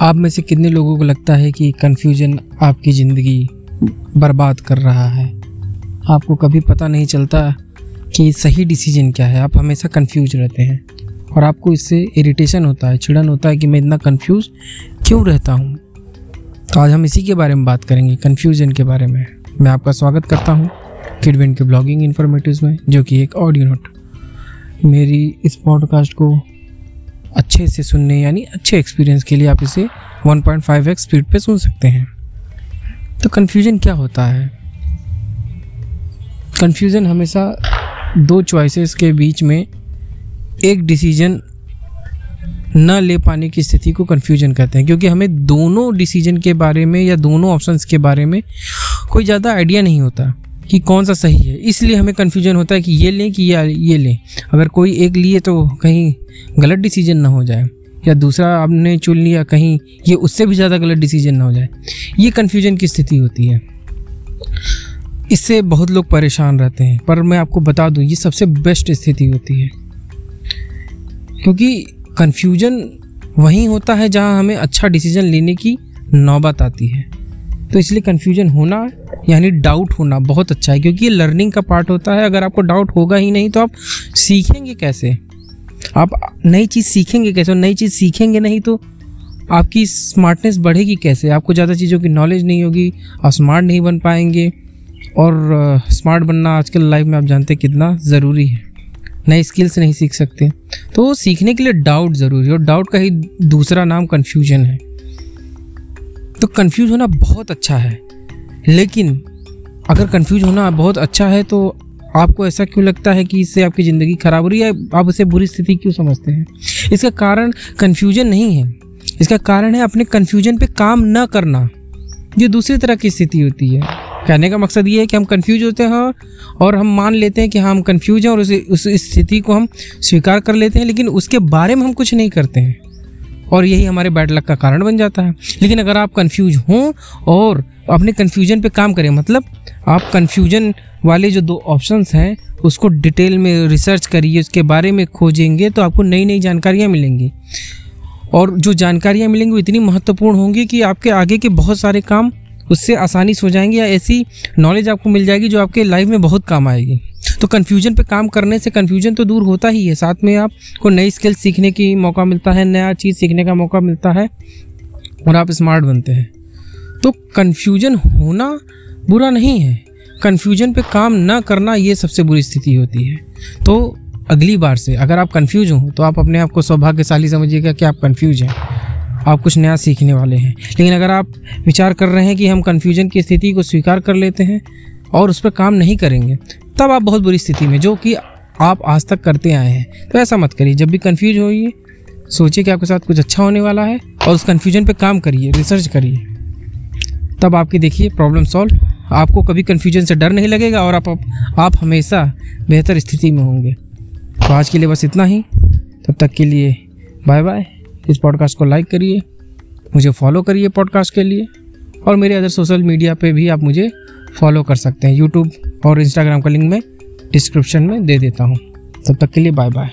आप में से कितने लोगों को लगता है कि कन्फ्यूज़न आपकी ज़िंदगी बर्बाद कर रहा है? आपको कभी पता नहीं चलता कि सही डिसीज़न क्या है। आप हमेशा कंफ्यूज रहते हैं। और आपको इससे इरिटेशन होता है, चिड़न होता है कि मैं इतना कंफ्यूज क्यों रहता हूँ? तो आज हम इसी के बारे में बात करेंगे कन्फ्यूज़न के बारे में। मैं आपका स्वागत करता हूँ किडविन के ब्लॉगिंग इन्फॉर्मेटिव में, जो कि एक ऑडियो नोट मेरी इस पॉडकास्ट को अच्छे से सुनने, यानी अच्छे एक्सपीरियंस के लिए आप इसे 1.5x स्पीड पे सुन सकते हैं। तो कन्फ्यूज़न क्या होता है? कन्फ्यूज़न हमेशा दो चॉइसेस के बीच में एक डिसीज़न न ले पाने की स्थिति को कन्फ्यूज़न कहते हैं, क्योंकि हमें दोनों डिसीज़न के बारे में या दोनों ऑप्शंस के बारे में कोई ज़्यादा आइडिया नहीं होता। कि कौन सा सही है। इसलिए हमें कन्फ्यूज़न होता है कि ये लें कि या ये लें। अगर कोई एक लिए तो कहीं गलत डिसीज़न ना हो जाए, या दूसरा आपने चुन लिया कहीं, ये उससे भी ज़्यादा गलत डिसीज़न ना हो जाए। ये कन्फ्यूज़न की स्थिति होती है। इससे बहुत लोग परेशान रहते हैं। पर मैं आपको बता दूँ, ये सबसे बेस्ट स्थिति होती है। क्योंकि कन्फ्यूज़न वहीं होता है जहाँ हमें अच्छा डिसीज़न लेने की नौबत आती है। तो इसलिए कन्फ्यूज़न होना यानी डाउट होना बहुत अच्छा है, क्योंकि ये लर्निंग का पार्ट होता है। अगर आपको डाउट होगा ही नहीं तो आप सीखेंगे कैसे? आप नई चीज़ सीखेंगे कैसे? और नई चीज़ सीखेंगे नहीं तो आपकी स्मार्टनेस बढ़ेगी कैसे? आपको ज़्यादा चीज़ों की नॉलेज नहीं होगी, आप स्मार्ट नहीं बन पाएँगे। और स्मार्ट बनना आजकल लाइफ में आप जानते हैं कितना ज़रूरी है। नए स्किल्स नहीं सीख सकते। तो सीखने के लिए डाउट ज़रूरी है, और डाउट का ही दूसरा नाम कन्फ्यूज़न है। तो कन्फ्यूज़ होना बहुत अच्छा है। लेकिन अगर कन्फ्यूज़ होना बहुत अच्छा है तो आपको ऐसा क्यों लगता है कि इससे आपकी ज़िंदगी खराब हो रही है? आप उसे बुरी स्थिति क्यों समझते हैं? इसका कारण कन्फ्यूज़न नहीं है। इसका कारण है अपने कन्फ्यूज़न पे काम न करना ये दूसरी तरह की स्थिति होती है। कहने का मकसद ये है कि हम कंफ्यूज होते हैं और हम मान लेते हैं कि हाँ हम कंफ्यूज हैं और उस स्थिति को हम स्वीकार कर लेते हैं, लेकिन उसके बारे में हम कुछ नहीं करते हैं। और यही हमारे बैड लक का कारण बन जाता है। लेकिन अगर आप कंफ्यूज हों और अपने कन्फ्यूज़न पे काम करें मतलब आप कन्फ्यूज़न वाले जो दो ऑप्शंस हैं, उसको डिटेल में रिसर्च करिए, उसके बारे में खोजेंगे तो आपको नई नई जानकारियाँ मिलेंगी। और जो जानकारियाँ मिलेंगी वो इतनी महत्वपूर्ण होंगी कि आपके आगे के बहुत सारे काम उससे आसानी से हो जाएँगे या ऐसी नॉलेज आपको मिल जाएगी जो आपके लाइफ में बहुत काम आएगी। तो कन्फ्यूज़न पे काम करने से कन्फ्यूज़न तो दूर होता ही है। साथ में आपको नई स्किल सीखने की मौका मिलता है, नया चीज़ सीखने का मौका मिलता है और आप स्मार्ट बनते हैं। तो कन्फ्यूज़न होना बुरा नहीं है। कन्फ्यूज़न पे काम ना करना ये सबसे बुरी स्थिति होती है। तो अगली बार से अगर आप कन्फ्यूज़ हों तो आप अपने आप को सौभाग्यशाली समझिएगा कि आप कन्फ्यूज़ हैं। आप कुछ नया सीखने वाले हैं। लेकिन अगर आप विचार कर रहे हैं कि हम कन्फ्यूज़न की स्थिति को स्वीकार कर लेते हैं और उस पर काम नहीं करेंगे तब आप बहुत बुरी स्थिति में, जो कि आप आज तक करते आए हैं। तो ऐसा मत करिए, जब भी कन्फ्यूज़ होइए, सोचिए कि आपके साथ कुछ अच्छा होने वाला है, और उस कन्फ्यूज़न पे काम करिए रिसर्च करिए। तब आपकी देखिए प्रॉब्लम सॉल्व आपको कभी कन्फ्यूज़न से डर नहीं लगेगा, और आप आप हमेशा बेहतर स्थिति में होंगे। तो आज के लिए बस इतना ही। तब तक के लिए बाय बाय इस पॉडकास्ट को लाइक करिए, मुझे फॉलो करिए पॉडकास्ट के लिए, और मेरे अदर सोशल मीडिया पे भी आप मुझे फॉलो कर सकते हैं। यूट्यूब और इंस्टाग्राम का लिंक मैं डिस्क्रिप्शन में दे देता हूँ। तब तक के लिए बाय बाय